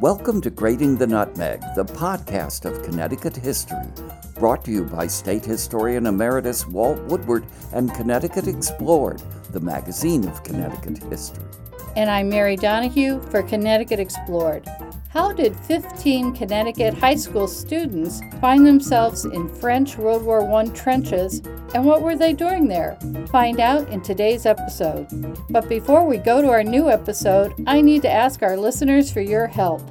Welcome to Grating the Nutmeg, the podcast of Connecticut history, brought to you by State Historian Emeritus Walt Woodward and Connecticut Explored, the magazine of Connecticut history. And I'm Mary Donahue for Connecticut Explored. How did 15 Connecticut high school students find themselves in French World War I trenches, and what were they doing there? Find out in today's episode. But before we go to our new episode, I need to ask our listeners for your help.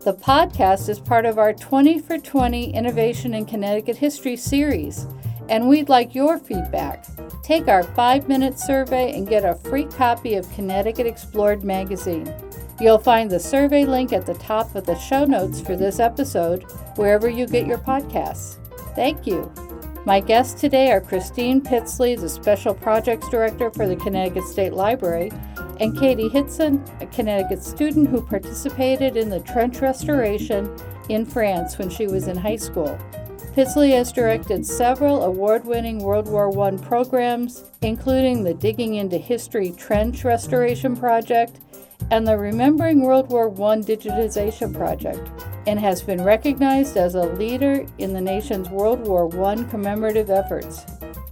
The podcast is part of our 20 for 20 Innovation in Connecticut History series, and we'd like your feedback. Take our five minute survey and get a free copy of Connecticut Explored magazine. You'll find the survey link at the top of the show notes for this episode, wherever you get your podcasts. Thank you. My guests today are Christine Pitsley, the Special Projects Director for the Connecticut State Library, and Katie Hitson, a Connecticut student who participated in the trench restoration in France when she was in high school. Pitsley has directed several award winning World War I programs, including the Digging into History Trench Restoration Project and the Remembering World War I digitization project, and has been recognized as a leader in the nation's World War I commemorative efforts.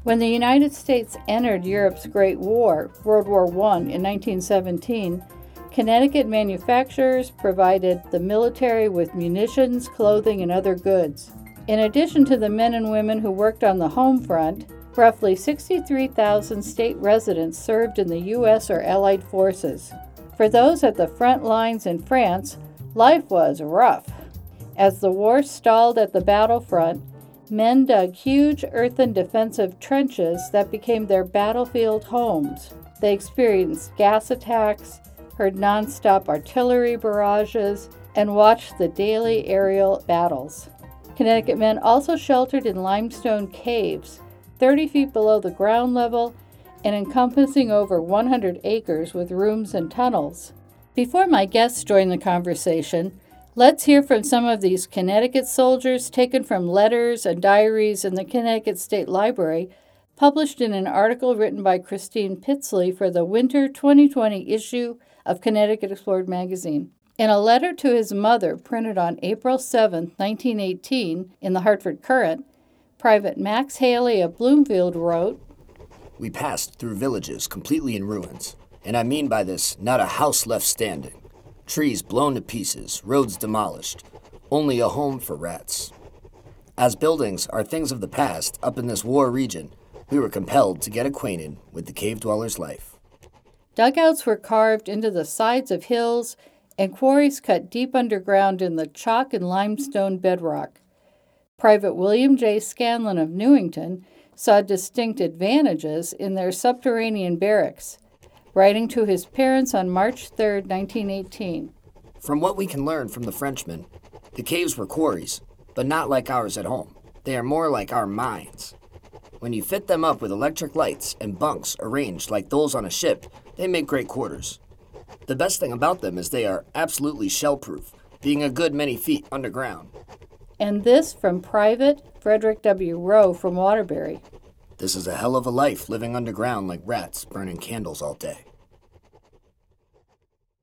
When the United States entered Europe's Great War, World War I, in 1917, Connecticut manufacturers provided the military with munitions, clothing, and other goods. In addition to the men and women who worked on the home front, roughly 63,000 state residents served in the U.S. or Allied forces. For those at the front lines in France, life was rough. As the war stalled at the battlefront, men dug huge earthen defensive trenches that became their battlefield homes. They experienced gas attacks, heard nonstop artillery barrages, and watched the daily aerial battles. Connecticut men also sheltered in limestone caves, 30 feet below the ground level and encompassing over 100 acres with rooms and tunnels. Before my guests join the conversation, let's hear from some of these Connecticut soldiers taken from letters and diaries in the Connecticut State Library, published in an article written by Christine Pitsley for the winter 2020 issue of Connecticut Explored magazine. In a letter to his mother printed on April 7, 1918, in the Hartford Courant, Private Max Haley of Bloomfield wrote we passed through villages completely in ruins, and I mean by this not a house left standing, trees blown to pieces, roads demolished, only a home for rats. As buildings are things of the past up in this war region, we were compelled to get acquainted with the cave dweller's life. Dugouts were carved into the sides of hills and quarries cut deep underground in the chalk and limestone bedrock. Private William J. Scanlon of Newington saw distinct advantages in their subterranean barracks, writing to his parents on March 3, 1918. From what we can learn from the Frenchmen, the caves were quarries, but not like ours at home. They are more like our mines. When you fit them up with electric lights and bunks arranged like those on a ship, they make great quarters. The best thing about them is they are absolutely shell proof, being a good many feet underground. And this from Private Frederick W. Rowe from Waterbury. This is a hell of a life living underground like rats burning candles all day.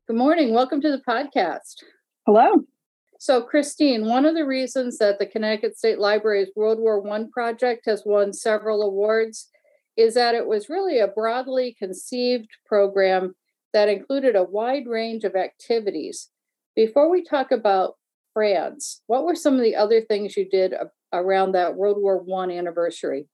Good morning. Welcome to the podcast. Hello. So, Christine, one of the reasons that the Connecticut State Library's World War I project has won several awards is that it was really a broadly conceived program that included a wide range of activities. Before we talk about France, what were some of the other things you did around that World War One anniversary?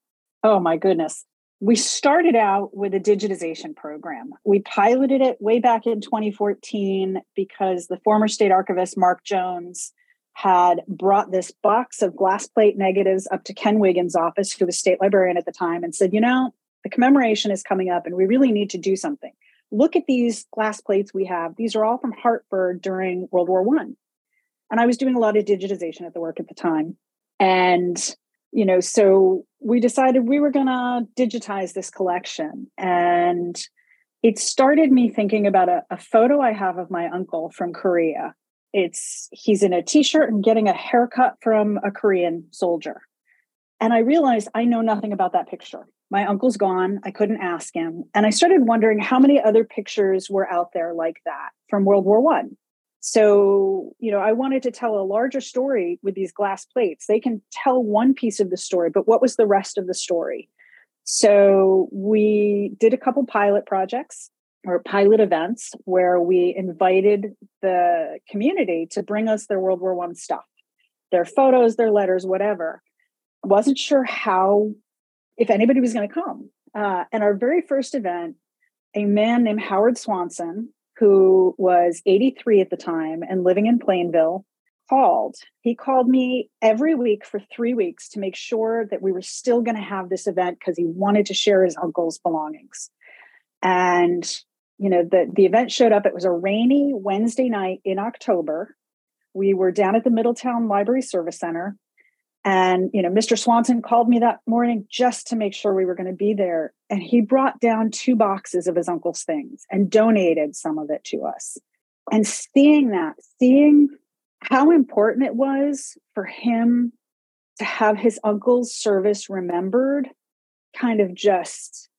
Oh my goodness. We started out with a digitization program. We piloted it way back in 2014 because the former state archivist Mark Jones had brought this box of glass plate negatives up to Ken Wiggin's office, who was state librarian at the time, and said, You know, the commemoration is coming up and we really need to do something. Look at these glass plates we have. These are all from Hartford during World War One. And I was doing a lot of digitization at the work at the time. And, you know, so we decided we were going to digitize this collection. And it started me thinking about a, a, photo I have of my uncle from Korea. It's he's in a t-shirt and getting a haircut from a Korean soldier. And I realized I know nothing about that picture. My uncle's gone. I couldn't ask him. And I started wondering how many other pictures were out there like that from World War One. So, you know, I wanted to tell a larger story with these glass plates. They can tell one piece of the story, but what was the rest of the story? So, we did a couple pilot projects or pilot events where we invited the community to bring us their World War One stuff, their photos, their letters, whatever. Wasn't sure how, if anybody was going to come. Uh, and our very first event, a man named Howard Swanson, who was 83 at the time and living in Plainville, called. He called me every week for three weeks to make sure that we were still going to have this event because he wanted to share his uncle's belongings. And, you know, the, the event showed up. It was a rainy Wednesday night in October. We were down at the Middletown Library Service Center and, you know, Mr. Swanson called me that morning just to make sure we were going to be there. And he brought down two boxes of his uncle's things and donated some of it to us. And seeing that, seeing how important it was for him to have his uncle's service remembered kind of just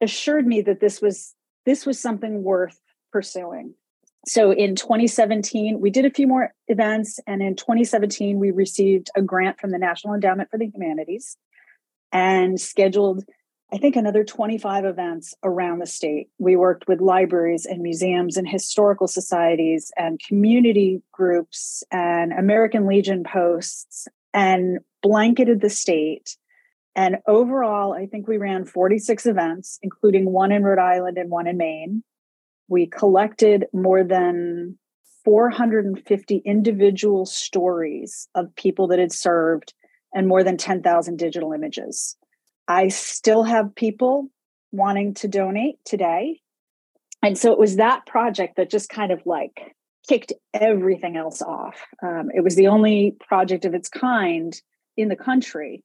assured me that this was this was something worth pursuing so in 2017 we did a few more events and in 2017 we received a grant from the national endowment for the humanities and scheduled i think another 25 events around the state. We worked with libraries and museums and historical societies and community groups and american legion posts and blanketed the state. And overall i think we ran 46 events including one in rhode island and one in maine we collected more than 450 individual stories of people that had served and more than 10,000 digital images. I still have people wanting to donate today. And so it was that project that just kind of like kicked everything else off. Um, it was the only project of its kind in the country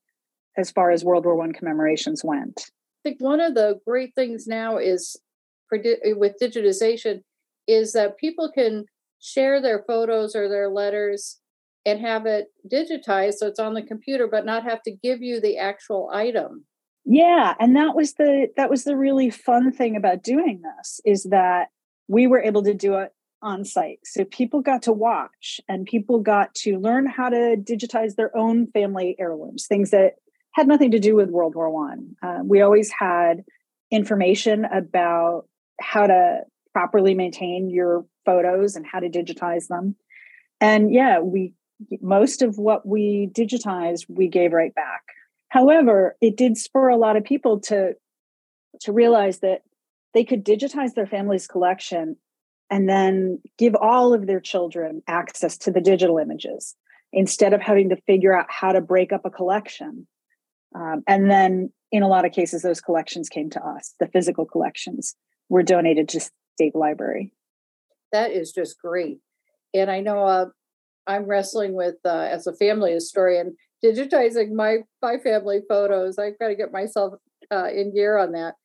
as far as World War One commemorations went. I think one of the great things now is with digitization is that people can share their photos or their letters and have it digitized so it's on the computer but not have to give you the actual item. Yeah and that was the that was the really fun thing about doing this is that we were able to do it on site. So people got to watch and people got to learn how to digitize their own family heirlooms things that had nothing to do with world war one. Uh, we always had information about how to properly maintain your photos and how to digitize them. And yeah, we most of what we digitized we gave right back. However, it did spur a lot of people to to realize that they could digitize their family's collection and then give all of their children access to the digital images instead of having to figure out how to break up a collection. Um, and then in a lot of cases, those collections came to us, the physical collections were donated to state library. That is just great. And I know uh, I'm wrestling with, uh, as a family historian, digitizing my my family photos. I've got to get myself uh, in gear on that.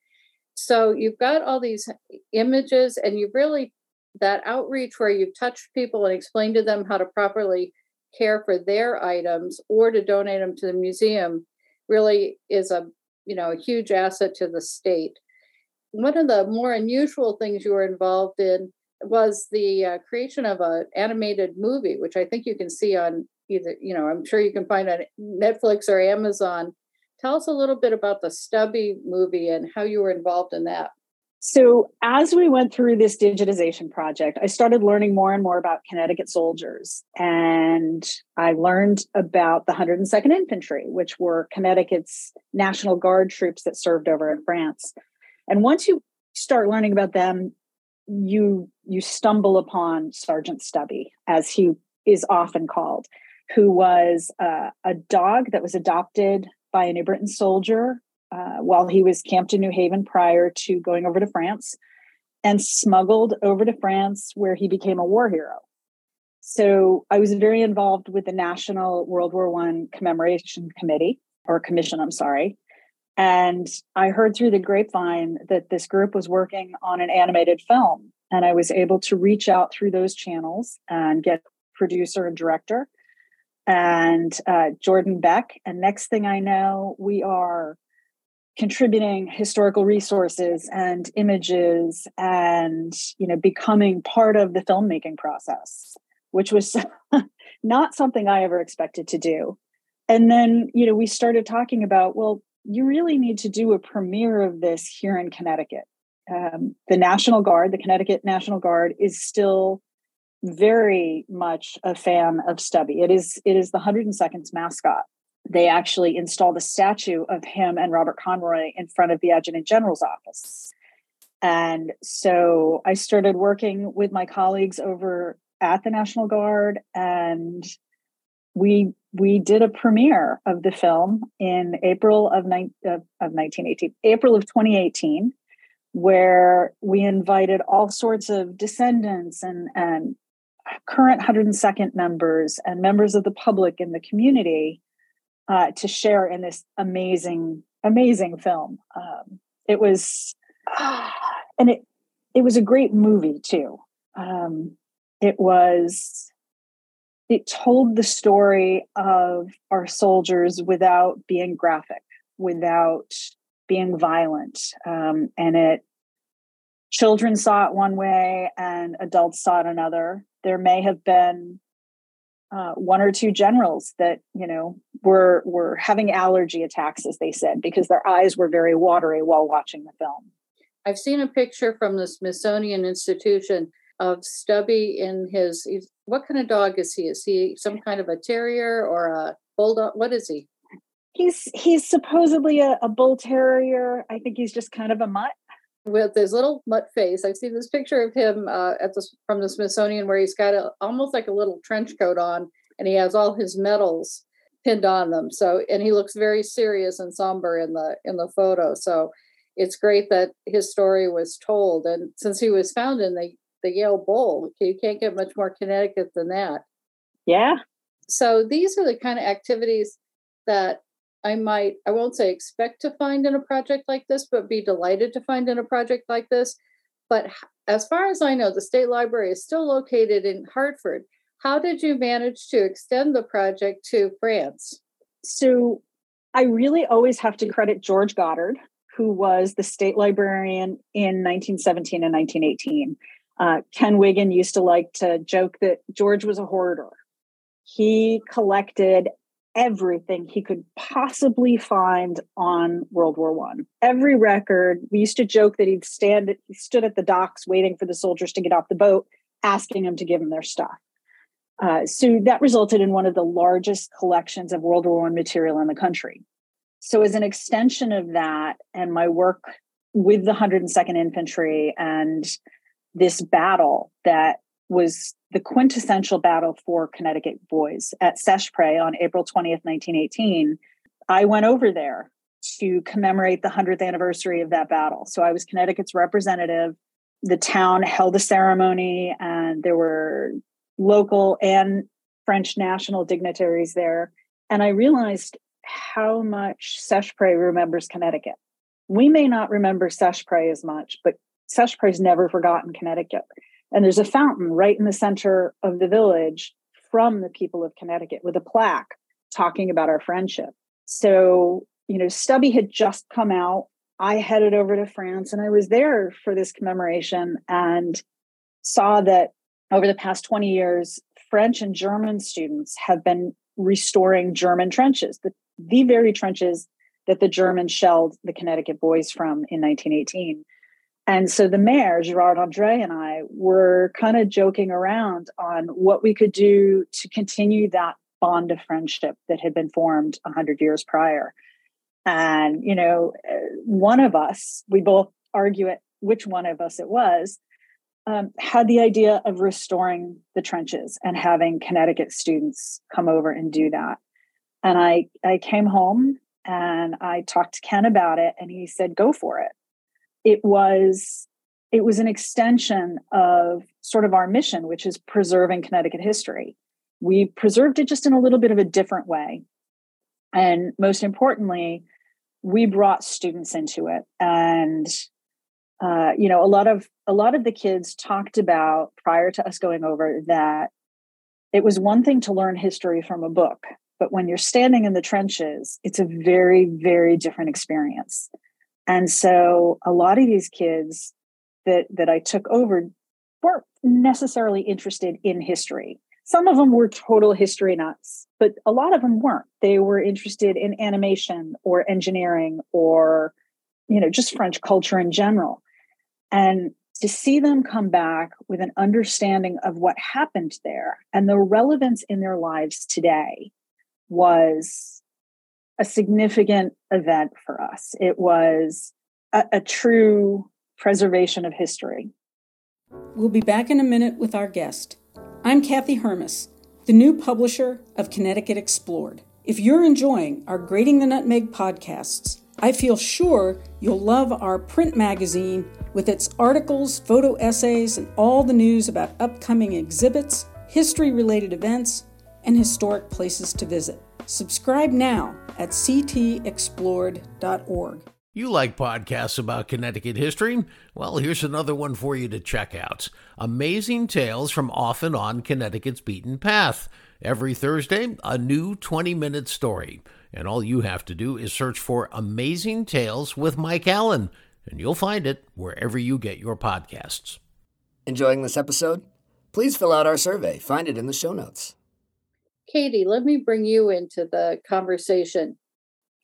So you've got all these images, and you've really that outreach where you've touched people and explained to them how to properly care for their items or to donate them to the museum really is a you know a huge asset to the state one of the more unusual things you were involved in was the uh, creation of an animated movie, which I think you can see on either, you know, I'm sure you can find on Netflix or Amazon. Tell us a little bit about the Stubby movie and how you were involved in that. So, as we went through this digitization project, I started learning more and more about Connecticut soldiers. And I learned about the 102nd Infantry, which were Connecticut's National Guard troops that served over in France. And once you start learning about them, you you stumble upon Sergeant Stubby, as he is often called, who was uh, a dog that was adopted by a New Britain soldier uh, while he was camped in New Haven prior to going over to France, and smuggled over to France, where he became a war hero. So I was very involved with the National World War One Commemoration Committee or Commission. I'm sorry, and I heard through the grapevine that this group was working on an animated film. And I was able to reach out through those channels and get producer and director and uh, Jordan Beck. And next thing I know, we are contributing historical resources and images and you know becoming part of the filmmaking process which was not something i ever expected to do and then you know we started talking about well you really need to do a premiere of this here in connecticut. Um, the national guard the connecticut national guard is still very much a fan of stubby. It is it is the 102nd's mascot. They actually installed a statue of him and Robert Conroy in front of the Adjutant General's office. And so I started working with my colleagues over at the National Guard and we we did a premiere of the film in April of, ni- of, of 1918, April of 2018, where we invited all sorts of descendants and, and current 102nd members and members of the public in the community uh, to share in this amazing, amazing film. Um, it was, and it it was a great movie too. Um, it was. It told the story of our soldiers without being graphic, without being violent, um, and it. Children saw it one way, and adults saw it another. There may have been uh, one or two generals that you know were were having allergy attacks, as they said, because their eyes were very watery while watching the film. I've seen a picture from the Smithsonian Institution of Stubby in his. What kind of dog is he? Is he some kind of a terrier or a bulldog? What is he? He's he's supposedly a, a bull terrier. I think he's just kind of a mutt with his little mutt face. I've seen this picture of him uh, at the from the Smithsonian where he's got a, almost like a little trench coat on, and he has all his medals pinned on them. So, and he looks very serious and somber in the in the photo. So, it's great that his story was told. And since he was found in the the Yale Bowl, you can't get much more Connecticut than that. Yeah. So these are the kind of activities that I might, I won't say expect to find in a project like this, but be delighted to find in a project like this. But as far as I know, the State Library is still located in Hartford. How did you manage to extend the project to France? So I really always have to credit George Godard, who was the state librarian in 1917 and 1918. Uh, Ken Wiggin used to like to joke that George was a hoarder. He collected everything he could possibly find on World War One. Every record. We used to joke that he'd stand. He stood at the docks waiting for the soldiers to get off the boat, asking them to give him their stuff. Uh, so that resulted in one of the largest collections of World War One material in the country. So, as an extension of that, and my work with the 102nd Infantry and this battle that was the quintessential battle for Connecticut boys at Seicheprey on April 20th, 1918. I went over there to commemorate the 100th anniversary of that battle. So I was Connecticut's representative. The town held a ceremony, and there were local and French national dignitaries there. And I realized how much Seicheprey remembers Connecticut. We may not remember Seicheprey as much, but Seicheprey's never forgotten Connecticut. And there's a fountain right in the center of the village from the people of Connecticut with a plaque talking about our friendship. So, you know, Stubby had just come out. I headed over to France and I was there for this commemoration and saw that over the past 20 years, French and German students have been restoring German trenches, the, the very trenches that the Germans shelled the Connecticut boys from in 1918. And so the mayor, Gerard Andre, and I were kind of joking around on what we could do to continue that bond of friendship that had been formed 100 years prior. And, you know, uh, one of us, we both argue it, which one of us it was, um, had the idea of restoring the trenches and having Connecticut students come over and do that. And I, I came home and I talked to Ken about it, and he said, go for it it was it was an extension of sort of our mission, which is preserving Connecticut history. We preserved it just in a little bit of a different way. And most importantly, we brought students into it. And uh, you know, a lot of a lot of the kids talked about prior to us going over that it was one thing to learn history from a book But when you're standing in the trenches, it's a very, very different experience. And so a lot of these kids that that I took over weren't necessarily interested in history. Some of them were total history nuts, but a lot of them weren't. They were interested in animation or engineering or you know just French culture in general. And to see them come back with an understanding of what happened there and the relevance in their lives today was a significant event for us. It was a, a true preservation of history. We'll be back in a minute with our guest. I'm Kathy Hermes, the new publisher of Connecticut Explored. If you're enjoying our Grating the Nutmeg podcasts, I feel sure you'll love our print magazine with its articles, photo essays, and all the news about upcoming exhibits, history related events, and historic places to visit. Subscribe now at ctexplored.org. You like podcasts about Connecticut history? Well, here's another one for you to check out Amazing Tales from Off and On Connecticut's Beaten Path. Every Thursday, a new 20 minute story. And all you have to do is search for Amazing Tales with Mike Allen, and you'll find it wherever you get your podcasts. Enjoying this episode? Please fill out our survey. Find it in the show notes. Katie, let me bring you into the conversation.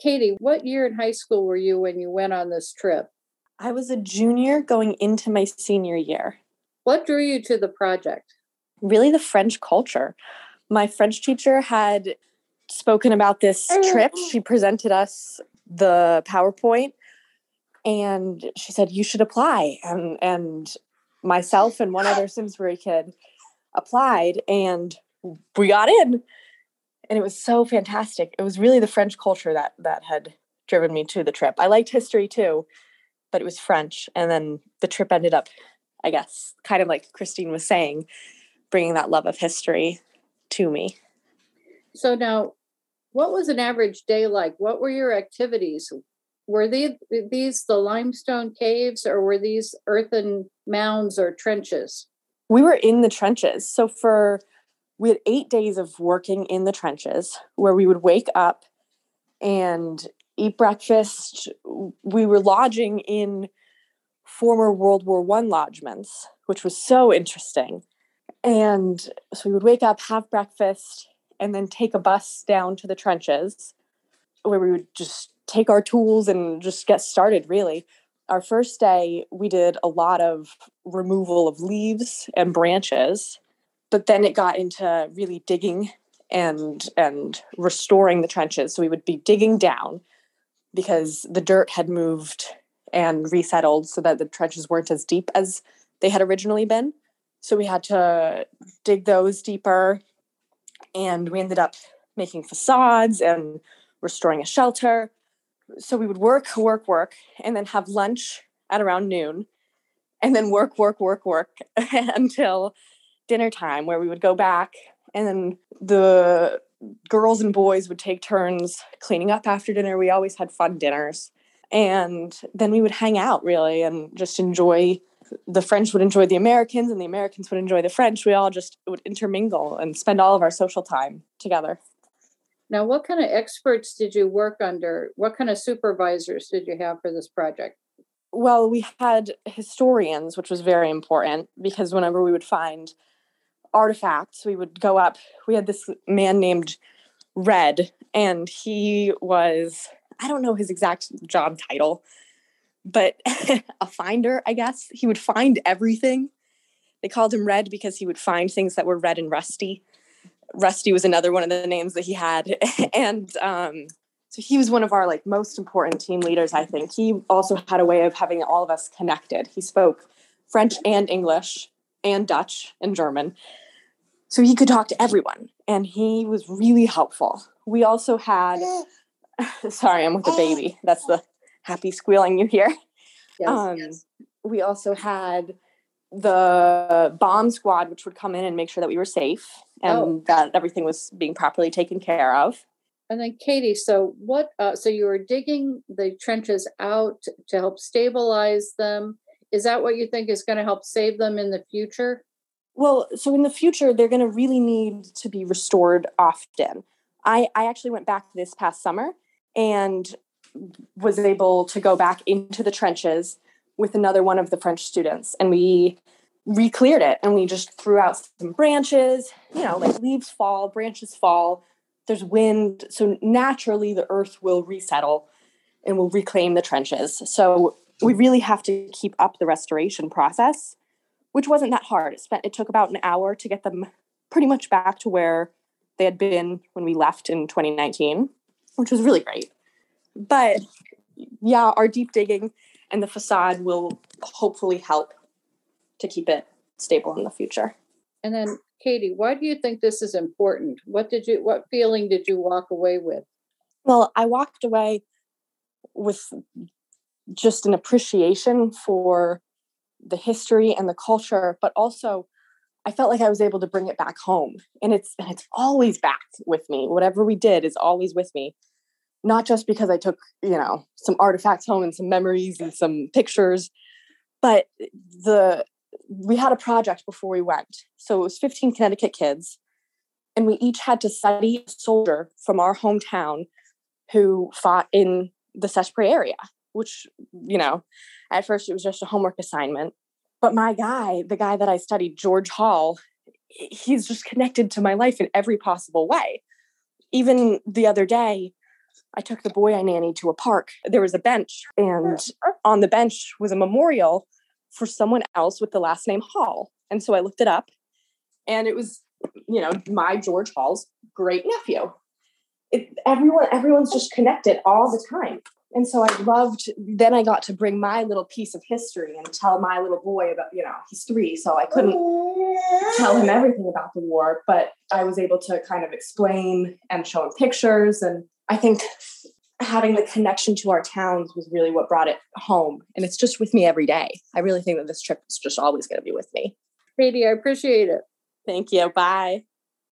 Katie, what year in high school were you when you went on this trip? I was a junior going into my senior year. What drew you to the project? Really, the French culture. My French teacher had spoken about this oh, trip. She presented us the PowerPoint and she said, You should apply. And, and myself and one other Simsbury kid applied and we got in and it was so fantastic. It was really the French culture that that had driven me to the trip. I liked history too, but it was French. And then the trip ended up, I guess, kind of like Christine was saying, bringing that love of history to me. So now, what was an average day like? What were your activities? Were they, these the limestone caves or were these earthen mounds or trenches? We were in the trenches. So for we had eight days of working in the trenches where we would wake up and eat breakfast. We were lodging in former World War One lodgements, which was so interesting. And so we would wake up, have breakfast, and then take a bus down to the trenches where we would just take our tools and just get started, really. Our first day, we did a lot of removal of leaves and branches but then it got into really digging and and restoring the trenches. So we would be digging down because the dirt had moved and resettled so that the trenches weren't as deep as they had originally been. So we had to dig those deeper and we ended up making facades and restoring a shelter. So we would work work work and then have lunch at around noon and then work work work work until dinner time where we would go back and then the girls and boys would take turns cleaning up after dinner. We always had fun dinners. And then we would hang out really and just enjoy the French would enjoy the Americans and the Americans would enjoy the French. We all just would intermingle and spend all of our social time together. Now, what kind of experts did you work under? What kind of supervisors did you have for this project? Well, we had historians, which was very important because whenever we would find artifacts. We would go up. We had this man named Red, and he was, I don't know his exact job title, but a finder, I guess. He would find everything. They called him Red because he would find things that were red and rusty. Rusty was another one of the names that he had. and um, so he was one of our like most important team leaders, I think. He also had a way of having all of us connected. He spoke French and English and Dutch and German. So he could talk to everyone and he was really helpful. We also had, sorry, I'm with a baby. That's the happy squealing you hear. Yes, um, yes. We also had the bomb squad, which would come in and make sure that we were safe and oh. that everything was being properly taken care of. And then Katie, so what? Uh, so you were digging the trenches out to help stabilize them is that what you think is going to help save them in the future? Well, so in the future, they're going to really need to be restored often. I, I actually went back this past summer and was able to go back into the trenches with another one of the French students. And we re-cleared it and we just threw out some branches, you know, like leaves fall, branches fall, there's wind. So naturally the earth will resettle and will reclaim the trenches. So we really have to keep up the restoration process, which wasn't that hard. It spent it took about an hour to get them pretty much back to where they had been when we left in 2019, which was really great. But yeah, our deep digging and the facade will hopefully help to keep it stable in the future. And then Katie, why do you think this is important? What did you what feeling did you walk away with? Well, I walked away with just an appreciation for the history and the culture, but also I felt like I was able to bring it back home. And it's and it's always back with me. Whatever we did is always with me. Not just because I took, you know, some artifacts home and some memories and some pictures, but the we had a project before we went. So it was 15 Connecticut kids and we each had to study a soldier from our hometown who fought in the Seicheprey area, which, you know, at first it was just a homework assignment. But my guy, the guy that I studied, George Hall, he's just connected to my life in every possible way. Even the other day, I took the boy I nanny to a park. There was a bench, and on the bench was a memorial for someone else with the last name Hall. And so I looked it up, and it was, you know, my George Hall's great nephew. It, everyone, everyone's just connected all the time. And so I loved, then I got to bring my little piece of history and tell my little boy about, you know, he's three, so I couldn't tell him everything about the war, but I was able to kind of explain and show him pictures. And I think having the connection to our towns was really what brought it home. And it's just with me every day. I really think that this trip is just always going to be with me. Katie, I appreciate it. Thank you. Bye.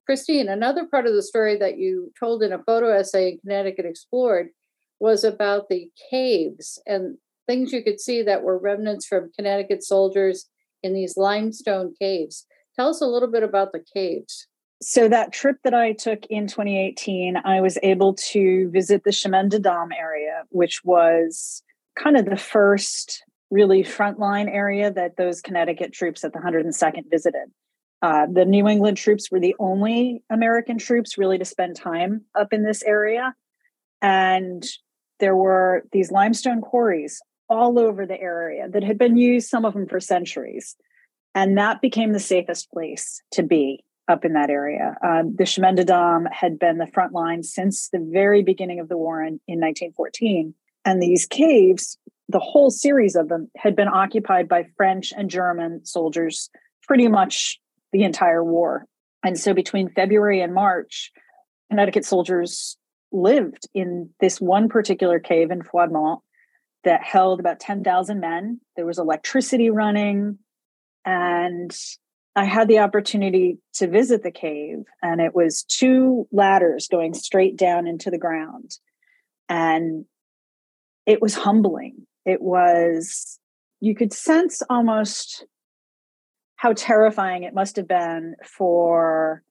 Christine, another part of the story that you told in a photo essay in Connecticut Explored was about the caves and things you could see that were remnants from Connecticut soldiers in these limestone caves. Tell us a little bit about the caves. So, that trip that I took in 2018, I was able to visit the Chemin des Dames area, which was kind of the first really frontline area that those Connecticut troops at the 102nd visited. Uh, the New England troops were the only American troops really to spend time up in this area. And there were these limestone quarries all over the area that had been used, some of them for centuries. And that became the safest place to be up in that area. Uh, the Chemin des Dames had been the front line since the very beginning of the war in, in 1914. And these caves, the whole series of them, had been occupied by French and German soldiers pretty much the entire war. And so between February and March, Connecticut soldiers lived in this one particular cave in Froidmont that held about 10,000 men. There was electricity running. And I had the opportunity to visit the cave, and it was two ladders going straight down into the ground. And it was humbling. It was, you could sense almost how terrifying it must have been for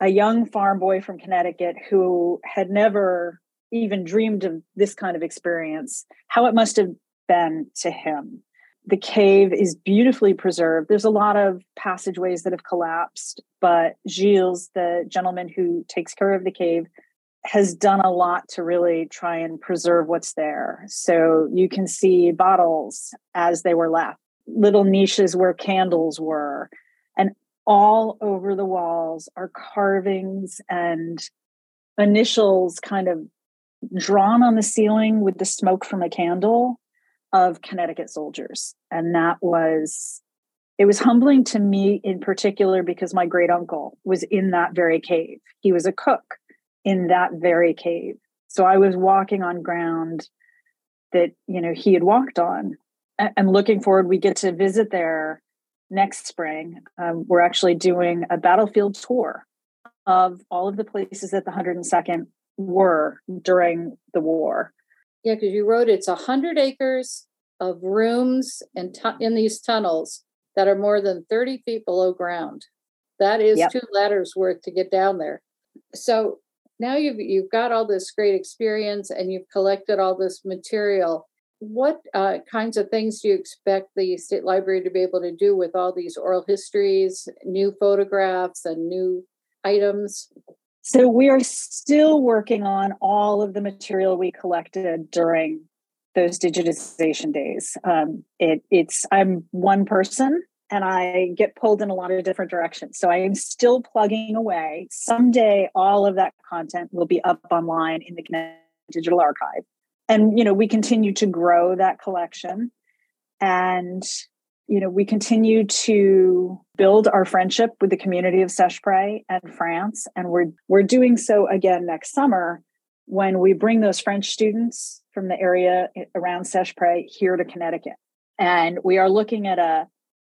a young farm boy from Connecticut who had never even dreamed of this kind of experience, how it must have been to him. The cave is beautifully preserved. There's a lot of passageways that have collapsed, but Gilles, the gentleman who takes care of the cave, has done a lot to really try and preserve what's there. So you can see bottles as they were left, little niches where candles were, and all over the walls are carvings and initials kind of drawn on the ceiling with the smoke from a candle of Connecticut soldiers. And that was, it was humbling to me in particular because my great uncle was in that very cave. He was a cook in that very cave. So I was walking on ground that, you know, he had walked on. I'm looking forward. We get to visit there next spring, um, we're actually doing a battlefield tour of all of the places that the 102nd were during the war. Yeah, because you wrote it's 100 acres of rooms and tu- in these tunnels that are more than 30 feet below ground. That is yep. two ladders worth to get down there. So now you've you've got all this great experience and you've collected all this material what uh, kinds of things do you expect the state library to be able to do with all these oral histories new photographs and new items so we are still working on all of the material we collected during those digitization days um, it, it's i'm one person and I get pulled in a lot of different directions. So I am still plugging away. Someday, all of that content will be up online in the Digital Archive. And, you know, we continue to grow that collection. And, you know, we continue to build our friendship with the community of Seicheprey and France. And we're, we're doing so again next summer when we bring those French students from the area around Seicheprey here to Connecticut. And we are looking at a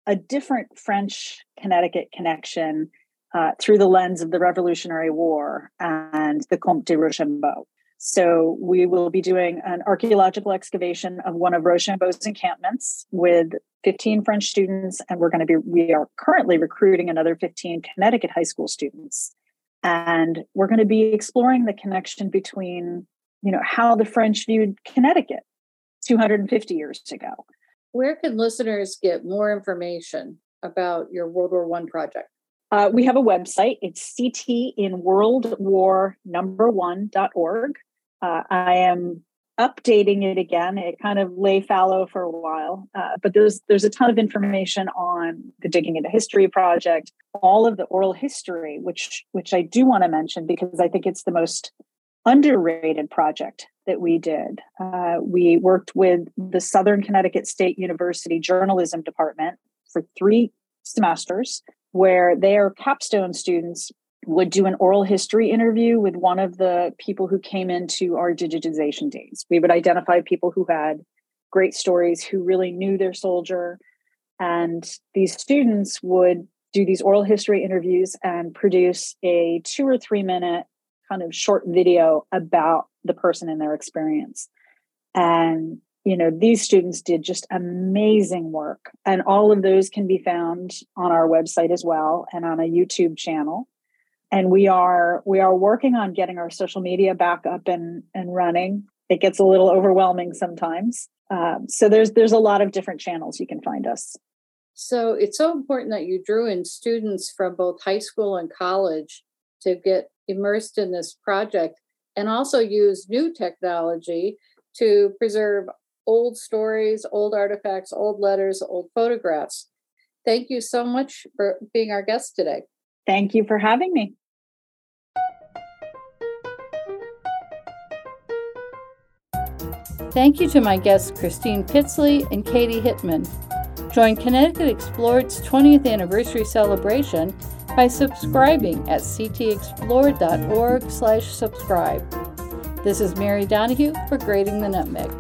a different French Connecticut connection uh, through the lens of the Revolutionary War and the Comte de Rochambeau. So we will be doing an archaeological excavation of one of Rochambeau's encampments with 15 French students, and we're going to be we are currently recruiting another 15 Connecticut high school students, and we're going to be exploring the connection between you know how the French viewed Connecticut 250 years ago. Where can listeners get more information about your World War One project? Uh, we have a website. It's ctinworldwarnumberone.org. Uh, I am updating it again. It kind of lay fallow for a while, uh, but there's there's a ton of information on the Digging into History project, all of the oral history, which which I do want to mention because I think it's the most underrated project that we did. Uh, we worked with the Southern Connecticut State University Journalism Department for three semesters, where their capstone students would do an oral history interview with one of the people who came into our digitization days. We would identify people who had great stories, who really knew their soldier. And these students would do these oral history interviews and produce a two or three minute kind of short video about the person and their experience. And, you know, these students did just amazing work. And all of those can be found on our website as well and on a YouTube channel. And we are we are working on getting our social media back up and, and running. It gets a little overwhelming sometimes. Um, so there's there's a lot of different channels you can find us. So it's so important that you drew in students from both high school and college to get immersed in this project and also use new technology to preserve old stories, old artifacts, old letters, old photographs. Thank you so much for being our guest today. Thank you for having me. Thank you to my guests Christine Pitsley and Katie Hittman. Join Connecticut Explored's 20th anniversary celebration by subscribing at ctexplored.org slash subscribe. This is Mary Donahue for Grating the Nutmeg.